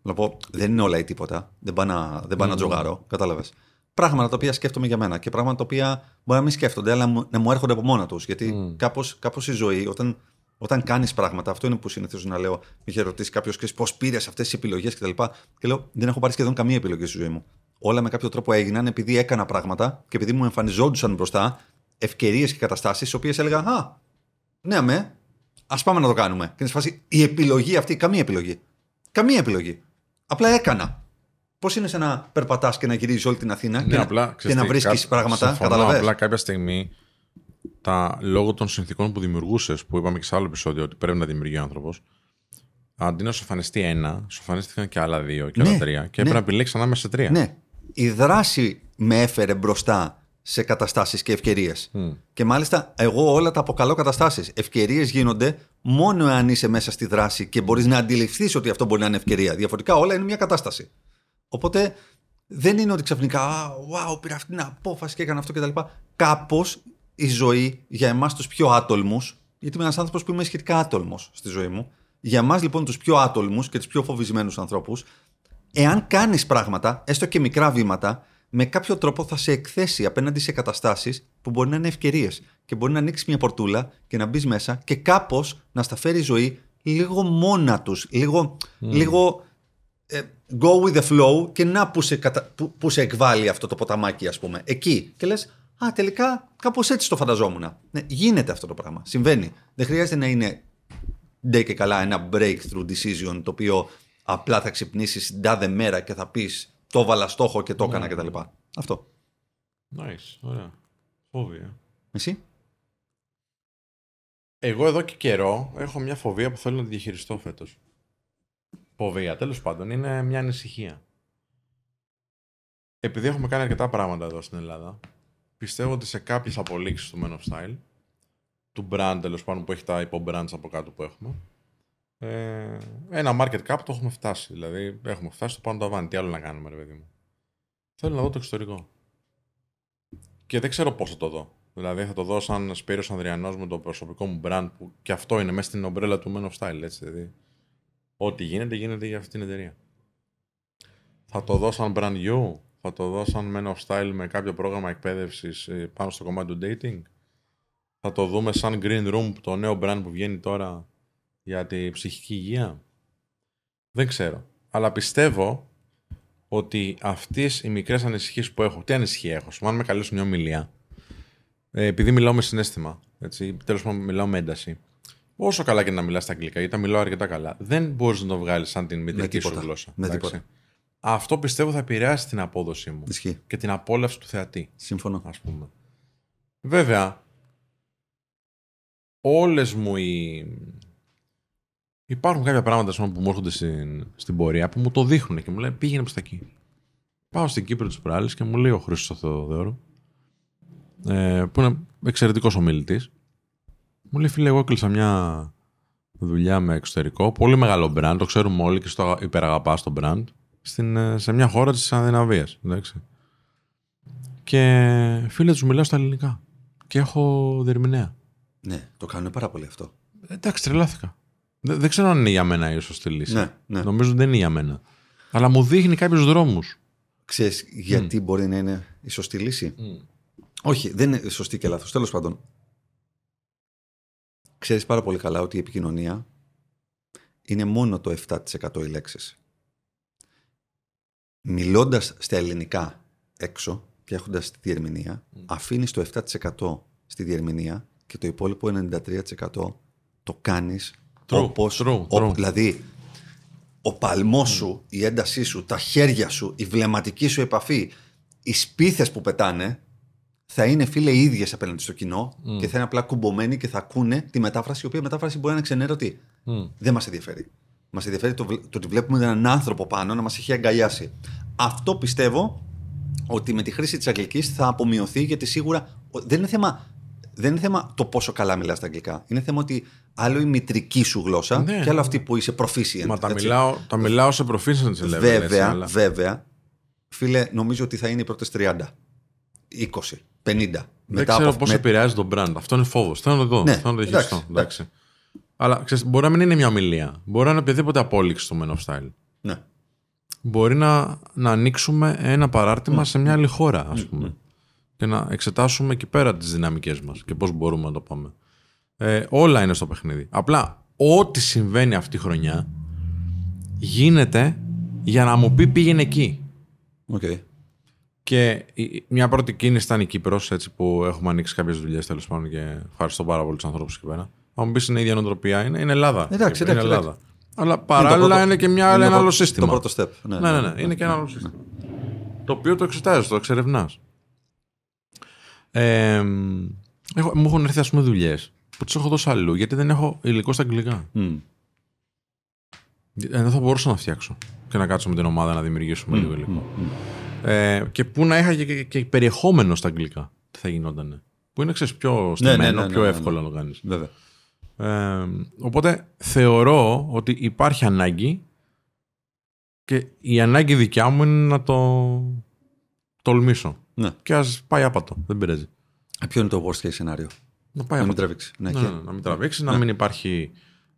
Speaker 2: Να πω, δεν είναι όλα ή τίποτα. Δεν πάω να, δεν πάω να τζογάρω. Κατάλαβες. Πράγματα τα οποία σκέφτομαι για μένα και πράγματα τα οποία μπορεί να μην σκέφτονται, αλλά μου- να μου έρχονται από μόνα τους. Γιατί
Speaker 1: Μμ.
Speaker 2: κάπως, κάπως η ζωή, όταν, όταν κάνεις πράγματα, αυτό είναι που συνηθίζω να λέω. Με είχε ρωτήσει κάποιος πώς πήρες αυτές τις επιλογές κτλ. Και, και λέω, δεν έχω πάρει σχεδόν καμία επιλογή στη ζωή μου. Όλα με κάποιο τρόπο έγιναν επειδή έκανα πράγματα και επειδή μου εμφανιζόντουσαν μπροστά ευκαιρίες και καταστάσεις, τι οποίες έλεγα Α, ναι, αμέ, ας πάμε να το κάνουμε. Και είναι σε φάση η επιλογή αυτή, καμία επιλογή. Καμία επιλογή. Απλά έκανα. Πώς είναι σαν να περπατάς και να γυρίζει όλη την Αθήνα
Speaker 1: Ναι,
Speaker 2: και, να-
Speaker 1: απλά,
Speaker 2: και
Speaker 1: ξέρεις
Speaker 2: να
Speaker 1: τι,
Speaker 2: βρίσκεις
Speaker 1: κά-
Speaker 2: πράγματα.
Speaker 1: συμφωνώ,
Speaker 2: Καταλαβες;
Speaker 1: Απλά κάποια στιγμή, τα, λόγω των συνθήκων που δημιουργούσες, που είπαμε και σε άλλο επεισόδιο ότι πρέπει να δημιουργεί ο άνθρωπος, αντί να σου εμφανιστεί ένα, σου εμφανίστηκαν και άλλα δύο και
Speaker 2: Ναι,
Speaker 1: άλλα τρία. Και
Speaker 2: ναι.
Speaker 1: έπρεπε να επιλέξεις ανάμεσα σε τρία.
Speaker 2: Ναι. Η δράση με έφερε μπροστά σε καταστάσεις και ευκαιρίες.
Speaker 1: Μμ.
Speaker 2: Και μάλιστα εγώ όλα τα αποκαλώ καταστάσεις. Ευκαιρίες γίνονται μόνο εάν είσαι μέσα στη δράση και μπορείς να αντιληφθείς ότι αυτό μπορεί να είναι ευκαιρία. Διαφορετικά όλα είναι μια κατάσταση. Οπότε δεν είναι ότι ξαφνικά, «Α, wow, πήρα αυτή την απόφαση και έκανα αυτό κτλ. Κάπως η ζωή για εμάς τους πιο άτολμους, γιατί είμαι ένας άνθρωπος που είμαι σχετικά άτολμος στη ζωή μου, για εμάς λοιπόν τους πιο άτολμους και τους πιο φοβισμένους ανθρώπους, εάν κάνεις πράγματα, έστω και μικρά βήματα, με κάποιο τρόπο θα σε εκθέσει απέναντι σε καταστάσεις που μπορεί να είναι ευκαιρίες. Και μπορεί να ανοίξεις μια πορτούλα και να μπεις μέσα και κάπως να στα φέρει η ζωή λίγο μόνα τους. Λίγο, λίγο ε, go with the flow και να που σε, κατα... που, που σε εκβάλλει αυτό το ποταμάκι, ας πούμε. Εκεί. Και λες, Α, τελικά κάπως έτσι το φανταζόμουν. Ναι, γίνεται αυτό το πράγμα. Συμβαίνει. Δεν χρειάζεται να είναι ντε και καλά ένα breakthrough decision το οποίο απλά θα ξυπνήσεις την τάδε μέρα και θα πεις το βάλα στόχο και το έκανα
Speaker 1: Ναι.
Speaker 2: κτλ. Αυτό.
Speaker 1: Nice, ωραία. Φόβια.
Speaker 2: Εσύ;
Speaker 1: Εγώ εδώ και καιρό έχω μια φοβία που θέλω να τη διαχειριστώ φέτος. Φοβία, τέλος πάντων, είναι μια ανησυχία. Επειδή έχουμε κάνει αρκετά πράγματα εδώ στην Ελλάδα, πιστεύω ότι σε κάποιες απολύξεις του Men of Style, του brand τέλος πάντων που έχει τα υπο-brands από κάτω που έχουμε, ε, ένα market cap το έχουμε φτάσει. Δηλαδή, έχουμε φτάσει στο πάνω το αβάνι. Τι άλλο να κάνουμε, ρε παιδί μου. Θέλω να δω το εξωτερικό. Και δεν ξέρω πώς θα το δω. Δηλαδή θα το δω σαν Σπύρος Ανδριανός με το προσωπικό μου brand που και αυτό είναι μέσα στην ομπρέλα του Men of Style, έτσι δηλαδή. Ό,τι γίνεται, γίνεται για αυτή την εταιρεία. Θα το δω σαν brand you, θα το δω σαν Men of Style με κάποιο πρόγραμμα εκπαίδευσης ε, πάνω στο κομμάτι του dating; Θα το δούμε σαν Green Room, το νέο brand που βγαίνει τώρα; Για τη ψυχική υγεία; Δεν ξέρω. Αλλά πιστεύω ότι αυτές οι μικρές ανησυχίες που έχω, τι ανησυχία έχω, σου αν με καλέσουν μια ομιλία, ε, επειδή μιλάω με συνέστημα, έτσι, τέλος πάντων μιλάω με ένταση, όσο καλά και να μιλάς στα αγγλικά, γιατί τα μιλάω αρκετά καλά, δεν μπορείς να το βγάλεις σαν την μητρική σου
Speaker 2: τίποτα.
Speaker 1: γλώσσα.
Speaker 2: Με
Speaker 1: εντάξει.
Speaker 2: τίποτα.
Speaker 1: Αυτό πιστεύω θα επηρεάσει την απόδοσή μου
Speaker 2: Ισχύει.
Speaker 1: και την απόλαυση του θεατή
Speaker 2: Σύμφωνο.
Speaker 1: ας πούμε. Βέβαια, όλες μου οι... Υπάρχουν κάποια πράγματα ας πούμε, που μου έρχονται στην, στην πορεία που μου το δείχνουν και μου λένε πήγαινε προς τα εκεί. Πάω στην Κύπρο της προάλλης και μου λέει ο Χρήστος Θεοδόρου ε, που είναι εξαιρετικός ομιλητής μου λέει φίλε εγώ έκλεισα μια δουλειά με εξωτερικό πολύ μεγάλο brand, το ξέρουμε όλοι και στο υπεραγαπάς στο brand στην, ε, σε μια χώρα της Σκανδιναβίας εντάξει. Και φίλε τους μιλάω στα ελληνικά. Και έχω διερμηνέα.
Speaker 2: Ναι, το κάνουν πάρα πολύ αυτό.
Speaker 1: Εντάξει, τρελάθηκα. Δεν, δεν ξέρω αν είναι για μένα η σωστή λύση.
Speaker 2: Ναι, ναι.
Speaker 1: Νομίζω ότι δεν είναι για μένα. Αλλά μου δείχνει κάποιους δρόμους.
Speaker 2: Ξέρεις γιατί μπορεί να είναι η σωστή λύση; Όχι, δεν είναι σωστή και λάθος. Τέλος πάντων, ξέρεις πάρα πολύ καλά ότι η επικοινωνία είναι μόνο το 7% οι λέξεις. Μιλώντας στα ελληνικά έξω και έχοντας τη διερμηνία, αφήνεις το 7% στη διερμηνία και το υπόλοιπο 93% το κάνεις
Speaker 1: True,
Speaker 2: όπως...
Speaker 1: true,
Speaker 2: όπου-
Speaker 1: true.
Speaker 2: δηλαδή, ο παλμός σου, η έντασή σου, τα χέρια σου, η βλεμματική σου επαφή, οι σπίθες που πετάνε, θα είναι φίλε οι ίδιες απέναντι στο κοινό και θα είναι απλά κουμπωμένοι και θα ακούνε τη μετάφραση, η οποία μετάφραση μπορεί να είναι ξενέρωτη. Δεν μας ενδιαφέρει. Μας ενδιαφέρει το, βλέ- το ότι βλέπουμε έναν άνθρωπο πάνω να μας έχει αγκαλιάσει. Αυτό πιστεύω ότι με τη χρήση της αγγλικής θα απομειωθεί γιατί σίγουρα ο- δεν είναι θέμα, δεν είναι θέμα το πόσο καλά μιλάς τα αγγλικά. Είναι θέμα ότι άλλο η μητρική σου γλώσσα
Speaker 1: Ναι,
Speaker 2: και άλλο αυτή που είσαι proficient.
Speaker 1: Μα τα
Speaker 2: έτσι.
Speaker 1: μιλάω, τα μιλάω σε proficiency level.
Speaker 2: Βέβαια,
Speaker 1: έτσι, αλλά-
Speaker 2: βέβαια, φίλε, νομίζω ότι θα είναι οι πρώτες 30, 20, 50.
Speaker 1: Δεν ξέρω πώς
Speaker 2: με-
Speaker 1: επηρεάζει τον brand. Αυτό είναι φόβος. Θέλω να το δω.
Speaker 2: Ναι,
Speaker 1: Θέλω να το διαχειριστώ.
Speaker 2: εντάξει,
Speaker 1: Εντάξει. Αλλά ξέρεις, μπορεί να μην είναι μια ομιλία. Μπορεί να είναι οποιαδήποτε απόλυξη του Men of Style.
Speaker 2: Ναι.
Speaker 1: Μπορεί να, να ανοίξουμε ένα παράρτημα σε μια άλλη χώρα, ας πούμε. Και να εξετάσουμε εκεί πέρα τις δυναμικές μας και πώς μπορούμε να το πάμε. Ε, όλα είναι στο παιχνίδι. Απλά, ό,τι συμβαίνει αυτή τη χρονιά γίνεται για να μου πει πήγαινε εκεί.
Speaker 2: Οκ.
Speaker 1: Και η- μια πρώτη κίνηση ήταν η Κύπρος, έτσι που έχουμε ανοίξει κάποιες δουλειές τέλος πάντων και ευχαριστώ πάρα πολύ τους ανθρώπους εκεί πέρα. Αν μου πεις είναι η ίδια νοοτροπία, είναι, είναι Ελλάδα.
Speaker 2: Εντάξει,
Speaker 1: είναι
Speaker 2: εντάξει,
Speaker 1: Ελλάδα. Αλλά παράλληλα
Speaker 2: πρώτο-
Speaker 1: είναι και μια,
Speaker 2: είναι το
Speaker 1: ένα άλλο
Speaker 2: πρώτο-
Speaker 1: σύστημα.
Speaker 2: Το πρώτο step. Ναι,
Speaker 1: Ναι, ναι, ναι. Είναι και ένα άλλο σύστημα. Το οποίο το εξετάζεις, το εξερευνάς. Ε, έχω, μου έχουν έρθει ας πούμε δουλειές που τις έχω δώσει αλλού γιατί δεν έχω υλικό στα αγγλικά.
Speaker 2: Μμ.
Speaker 1: Ε, δεν θα μπορούσα να φτιάξω και να κάτσω με την ομάδα να δημιουργήσουμε λίγο υλικό. Ε, και που να είχα και, και, και περιεχόμενο στα αγγλικά. Τι θα γινότανε. Που είναι ξέρεις, πιο στημένο,
Speaker 2: ναι, ναι,
Speaker 1: πιο
Speaker 2: ναι, ναι.
Speaker 1: εύκολο να το κάνεις.
Speaker 2: Βέβαια.
Speaker 1: Ε, οπότε θεωρώ ότι υπάρχει ανάγκη και η ανάγκη δικιά μου είναι να το τολμήσω.
Speaker 2: Ναι.
Speaker 1: Και ας πάει άπατο, δεν πειράζει.
Speaker 2: Ε, Ποιο είναι το worst case σενάριο.
Speaker 1: Να πάει
Speaker 2: Να μην
Speaker 1: άπατο.
Speaker 2: τραβήξει. Ναι,
Speaker 1: Ναι,
Speaker 2: και-
Speaker 1: ναι, να μην τραβήξει, να μην υπάρχει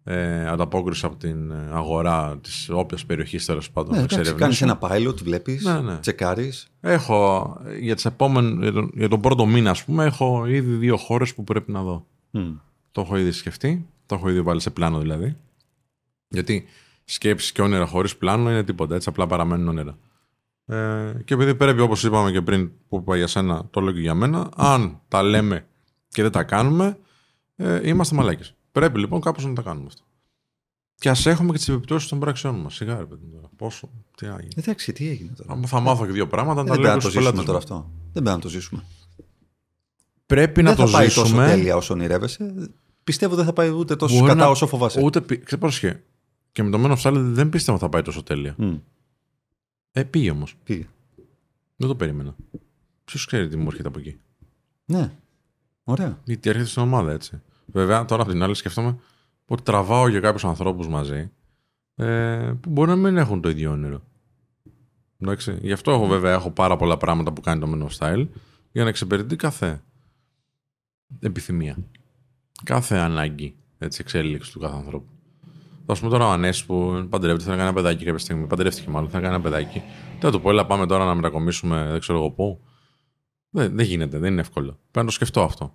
Speaker 1: ε, ανταπόκριση από την ε, αγορά της όποιας περιοχής τέλος πάντων.
Speaker 2: Ναι,
Speaker 1: να
Speaker 2: εντάξει,
Speaker 1: εξερευνήσω.
Speaker 2: κάνεις ένα pilot, βλέπεις,
Speaker 1: Ναι, ναι.
Speaker 2: τσεκάρεις.
Speaker 1: Έχω ε, για, τις επόμενες, για, τον, για τον πρώτο μήνα, ας πούμε, έχω ήδη δύο χώρες που πρέπει να δω.
Speaker 2: Μμ.
Speaker 1: Το έχω ήδη σκεφτεί. Το έχω ήδη βάλει σε πλάνο δηλαδή. Γιατί σκέψεις και όνειρα χωρίς πλάνο είναι τίποτα. Έτσι απλά παραμένουν όνειρα. Ε, και επειδή πρέπει, όπως είπαμε και πριν που είπα για σένα, το λέω και για μένα, αν τα λέμε και δεν τα κάνουμε, ε, είμαστε μαλάκες. Πρέπει λοιπόν κάπως να τα κάνουμε αυτό. Και ας έχουμε και τις επιπτώσεις των πράξεών μας. Σιγά, ρε παιδί τώρα. Πόσο, τι έγινε.
Speaker 2: Εντάξει, τι έγινε τώρα.
Speaker 1: Άμα θα μάθω και δύο πράγματα, να
Speaker 2: δεν
Speaker 1: τα
Speaker 2: πρέπει
Speaker 1: λέω
Speaker 2: να το
Speaker 1: στου πελάτε.
Speaker 2: ζήσουμε τώρα αυτό. Δεν πρέπει να το ζήσουμε.
Speaker 1: Πρέπει να
Speaker 2: δεν
Speaker 1: το
Speaker 2: θα πάει τόσο
Speaker 1: ζήσουμε.
Speaker 2: τέλεια όσο ονειρεύεσαι. Πιστεύω δεν θα πάει ούτε τόσο
Speaker 1: Μπορεί
Speaker 2: κατά
Speaker 1: να-
Speaker 2: όσο φοβάσαι.
Speaker 1: Ούτε. πι- Ξέρεις πώς είχε. Και με το Men of Style δεν πίστευα θα πάει τόσο τέλεια.
Speaker 2: Μμ,
Speaker 1: Ε, πήγε όμως.
Speaker 2: πήγε.
Speaker 1: Δεν το περίμενα. Ποιος ξέρει τι μου έρχεται από εκεί.
Speaker 2: Ναι. Ωραία.
Speaker 1: Γιατί έρχεται στην ομάδα έτσι. Βέβαια, τώρα από την άλλη σκέφτομαι ότι τραβάω για κάποιους ανθρώπους μαζί ε, που μπορεί να μην έχουν το ίδιο όνειρο. Εντάξει. Γι' αυτό έχω βέβαια έχω πάρα πολλά πράγματα που κάνει το Men of Style για να εξυπηρετεί κάθε επιθυμία. Κάθε ανάγκη έτσι, εξέλιξη του κάθε ανθρώπου. Α πούμε τώρα ο Ανέσης που παντρεύεται, θέλει να κάνει ένα παιδάκι κάποια στιγμή. Παντρεύτηκε μάλλον, θέλει να κάνει ένα παιδάκι. Δεν θα του πω, έλα πάμε τώρα να μετακομίσουμε, δεν ξέρω εγώ πού. Δεν, δεν γίνεται, δεν είναι εύκολο. Πρέπει να το σκεφτώ αυτό.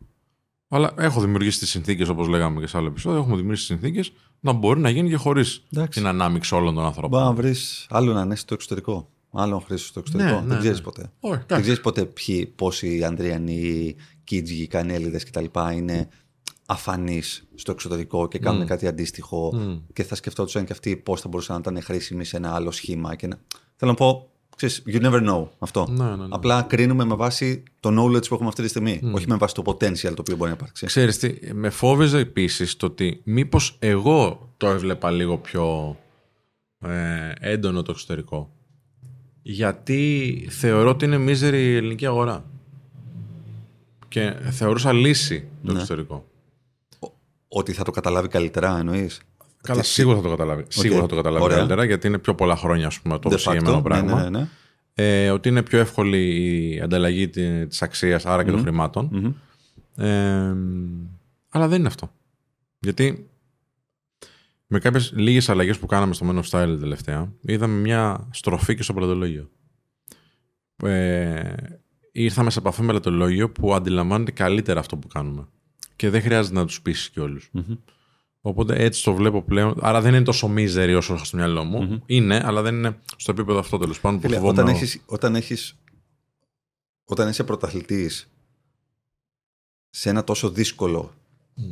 Speaker 1: Αλλά έχω δημιουργήσει τις συνθήκες, όπως λέγαμε και σε άλλο επεισόδιο, έχουμε δημιουργήσει συνθήκες να μπορεί να γίνει και χωρίς
Speaker 2: Εντάξει.
Speaker 1: την ανάμειξη όλων των ανθρώπων.
Speaker 2: Μπορεί να βρεις άλλον ανέστη στο εξωτερικό. Άλλον χρήστη στο εξωτερικό.
Speaker 1: Ναι, ναι,
Speaker 2: δεν ξέρεις
Speaker 1: ναι.
Speaker 2: ποτέ.
Speaker 1: Όχι,
Speaker 2: Δεν
Speaker 1: εντάξει.
Speaker 2: ξέρεις ποτέ ποιοι, πόσοι Ανδριανοί, Κίτζοι, Κανέλιδες κτλ. είναι αφανείς στο εξωτερικό και κάνουν
Speaker 1: Μμ.
Speaker 2: κάτι αντίστοιχο
Speaker 1: Μμ.
Speaker 2: και θα σκεφτόντουσαν και αυτοί πώς θα μπορούσαν να ήταν χρήσιμοι σε ένα άλλο σχήμα. Και να... Θέλω να πω, ξέρεις, you never know αυτό.
Speaker 1: Ναι, ναι, ναι.
Speaker 2: Απλά κρίνουμε με βάση το knowledge που έχουμε αυτή τη στιγμή. Όχι με βάση το potential το οποίο μπορεί να υπάρξει.
Speaker 1: Ξέρεις τι, με φόβιζε επίσης το ότι μήπως εγώ το έβλεπα λίγο πιο ε, έντονο το εξωτερικό. Γιατί θεωρώ ότι είναι μίζερη η ελληνική αγορά. Και θεωρούσα λύση το
Speaker 2: Ναι.
Speaker 1: εξωτερικό.
Speaker 2: Ότι θα το καταλάβει καλύτερα, εννοείς;
Speaker 1: Καλά, σίγουρα θα το καταλάβει. Σίγουρα θα το καταλάβει
Speaker 2: Ωραία.
Speaker 1: καλύτερα, γιατί είναι πιο πολλά χρόνια, ας πούμε, το
Speaker 2: De
Speaker 1: συγκεκριμένο
Speaker 2: facto,
Speaker 1: πράγμα.
Speaker 2: Ναι, ναι, ναι.
Speaker 1: Ε, ότι είναι πιο εύκολη η ανταλλαγή τη αξίας, άρα και των χρημάτων.
Speaker 2: Μμμ.
Speaker 1: Ε, αλλά δεν είναι αυτό. Γιατί με κάποιες λίγες αλλαγές που κάναμε στο Men of Style τελευταία, είδαμε μια στροφή και στο πελατολόγιο. Ε, ήρθαμε σε επαφή με πελατολόγιο που αντιλαμβάνεται καλύτερα αυτό που κάνουμε. Και δεν χρειάζεται να τους πείσει κι όλου.
Speaker 2: Μμμ.
Speaker 1: Οπότε έτσι το βλέπω πλέον. Άρα δεν είναι τόσο μίζερη όσο έχω στο μυαλό μου. Είναι, αλλά δεν είναι στο επίπεδο αυτό τέλος πάντων που
Speaker 2: Φίλε,
Speaker 1: φοβόμαι.
Speaker 2: όταν
Speaker 1: εγώ.
Speaker 2: έχεις, όταν έχεις, όταν είσαι πρωταθλητής σε ένα τόσο δύσκολο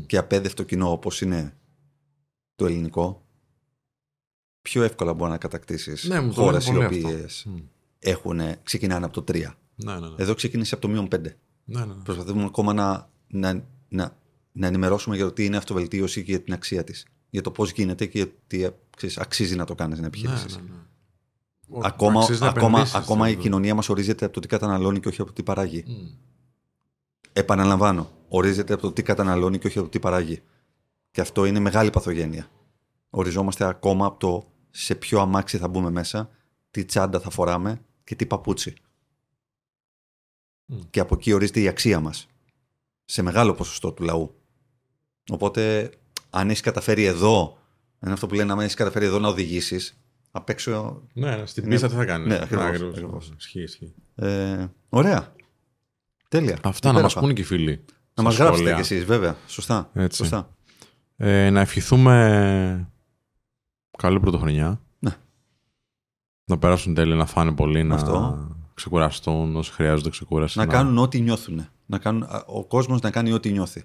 Speaker 2: και απέδευτο κοινό όπως είναι το ελληνικό, πιο εύκολα μπορεί να κατακτήσεις
Speaker 1: Ναι, μου το
Speaker 2: χώρες οι
Speaker 1: λένε πολύ
Speaker 2: οποίες
Speaker 1: αυτό. Μμ.
Speaker 2: έχουν, ξεκινάνε από το 3.
Speaker 1: Ναι, ναι, ναι.
Speaker 2: Εδώ ξεκίνησε από το μείον 5.
Speaker 1: ναι, ναι, ναι.
Speaker 2: Προσπαθούμε ακόμα να, να, να, να ενημερώσουμε για το τι είναι αυτοβελτίωση και για την αξία της. Για το πώς γίνεται και τι ξέρεις, αξίζει να το κάνεις ένα επιχείρηση.
Speaker 1: Ναι, ναι, ναι. Όχι,
Speaker 2: Ακόμα,
Speaker 1: αξίζει να
Speaker 2: ακόμα,
Speaker 1: επενδύσεις,
Speaker 2: ακόμα η
Speaker 1: δηλαδή.
Speaker 2: κοινωνία μας ορίζεται από το τι καταναλώνει και όχι από το τι παράγει.
Speaker 1: Μμ.
Speaker 2: Επαναλαμβάνω, ορίζεται από το τι καταναλώνει και όχι από το τι παράγει. Και αυτό είναι μεγάλη παθογένεια. Οριζόμαστε ακόμα από το σε ποιο αμάξι θα μπούμε μέσα, τι τσάντα θα φοράμε και τι παπούτσι.
Speaker 1: Μμ.
Speaker 2: Και από εκεί ορίζεται η αξία μας. Σε μεγάλο ποσοστό του λαού. Οπότε, αν έχεις καταφέρει εδώ, είναι αυτό που λένε, αν έχεις καταφέρει εδώ να οδηγήσεις, απ' έξω.
Speaker 1: Ναι, ναι, στην
Speaker 2: Είναι-
Speaker 1: πίστα τι θα κάνεις.
Speaker 2: Ναι, ακριβώς,
Speaker 1: ακριβώς.
Speaker 2: ακριβώς.
Speaker 1: Ισχύει, ισχύει.
Speaker 2: Ε, ωραία. Τέλεια.
Speaker 1: Αυτά να μας
Speaker 2: Υπέροχα.
Speaker 1: πούνε και οι φίλοι.
Speaker 2: Να μας
Speaker 1: στα
Speaker 2: γράψετε
Speaker 1: σχόλια.
Speaker 2: κι εσείς, βέβαια. Σωστά.
Speaker 1: Έτσι.
Speaker 2: Σωστά.
Speaker 1: Ε, να ευχηθούμε καλή πρωτοχρονιά.
Speaker 2: Ναι.
Speaker 1: Να περάσουν τέλεια, να φάνε πολύ, να
Speaker 2: Αυτό.
Speaker 1: ξεκουραστούν όσοι χρειάζονται ξεκούραση.
Speaker 2: Να κάνουν ό,τι νιώθουν. Να κάνουν, α, ο κόσμος να κάνει ό,τι νιώθει.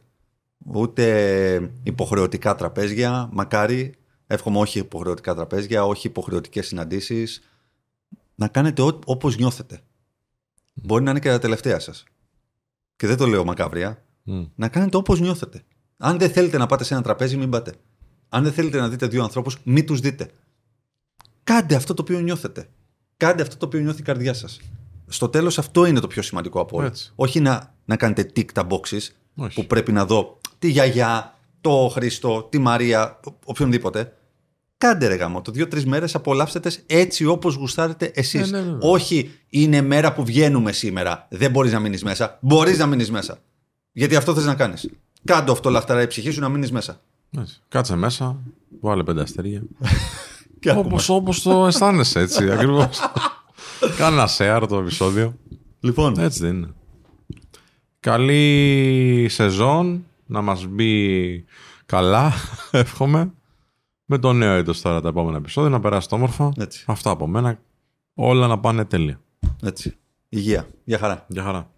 Speaker 2: Ούτε υποχρεωτικά τραπέζια, μακάρι. Εύχομαι όχι υποχρεωτικά τραπέζια, όχι υποχρεωτικές συναντήσεις. Να κάνετε ό, όπως νιώθετε. Μπορεί να είναι και τα τελευταία σας. Και δεν το λέω μακάβρια.
Speaker 1: Μμ.
Speaker 2: Να κάνετε όπως νιώθετε. Αν δεν θέλετε να πάτε σε ένα τραπέζι, μην πάτε. Αν δεν θέλετε να δείτε δύο ανθρώπους, μην τους δείτε. Κάντε αυτό το οποίο νιώθετε. Κάντε αυτό το οποίο νιώθει η καρδιά σας. Στο τέλος αυτό είναι το πιο σημαντικό από όλα.
Speaker 1: Έτσι.
Speaker 2: Όχι να, να κάνετε tick τα boxes
Speaker 1: Όχι.
Speaker 2: που πρέπει να δω τη γιαγιά, το Χριστό, τη Μαρία, ο- οποιονδήποτε. Κάντε ρε γάμο, το δύο-τρεις μέρες απολαύστε τες έτσι όπως γουστάρετε εσείς.
Speaker 1: Ναι, ναι, ναι.
Speaker 2: Όχι είναι μέρα που βγαίνουμε σήμερα. Δεν μπορείς να μείνεις μέσα. Μπορείς να μείνεις μέσα. Γιατί αυτό θες να κάνεις. Κάντο αυτό λαχταρά η ψυχή σου να μείνεις μέσα.
Speaker 1: Έτσι. Κάτσε μέσα, βάλε πέντε αστέρια.
Speaker 2: Και
Speaker 1: όπως, όπως το αισθάνεσαι έτσι, ακριβώς. Κάνε ένα share το επεισόδιο.
Speaker 2: Λοιπόν,
Speaker 1: Έτσι δεν είναι. Καλή σεζόν, να μας μπει καλά, εύχομαι. Με το νέο έτος τώρα τα επόμενα επεισόδια, να περάσετε όμορφα.
Speaker 2: Έτσι.
Speaker 1: Αυτά από μένα. όλα να πάνε τέλεια.
Speaker 2: Έτσι. Υγεία. Γεια χαρά.
Speaker 1: Γεια χαρά.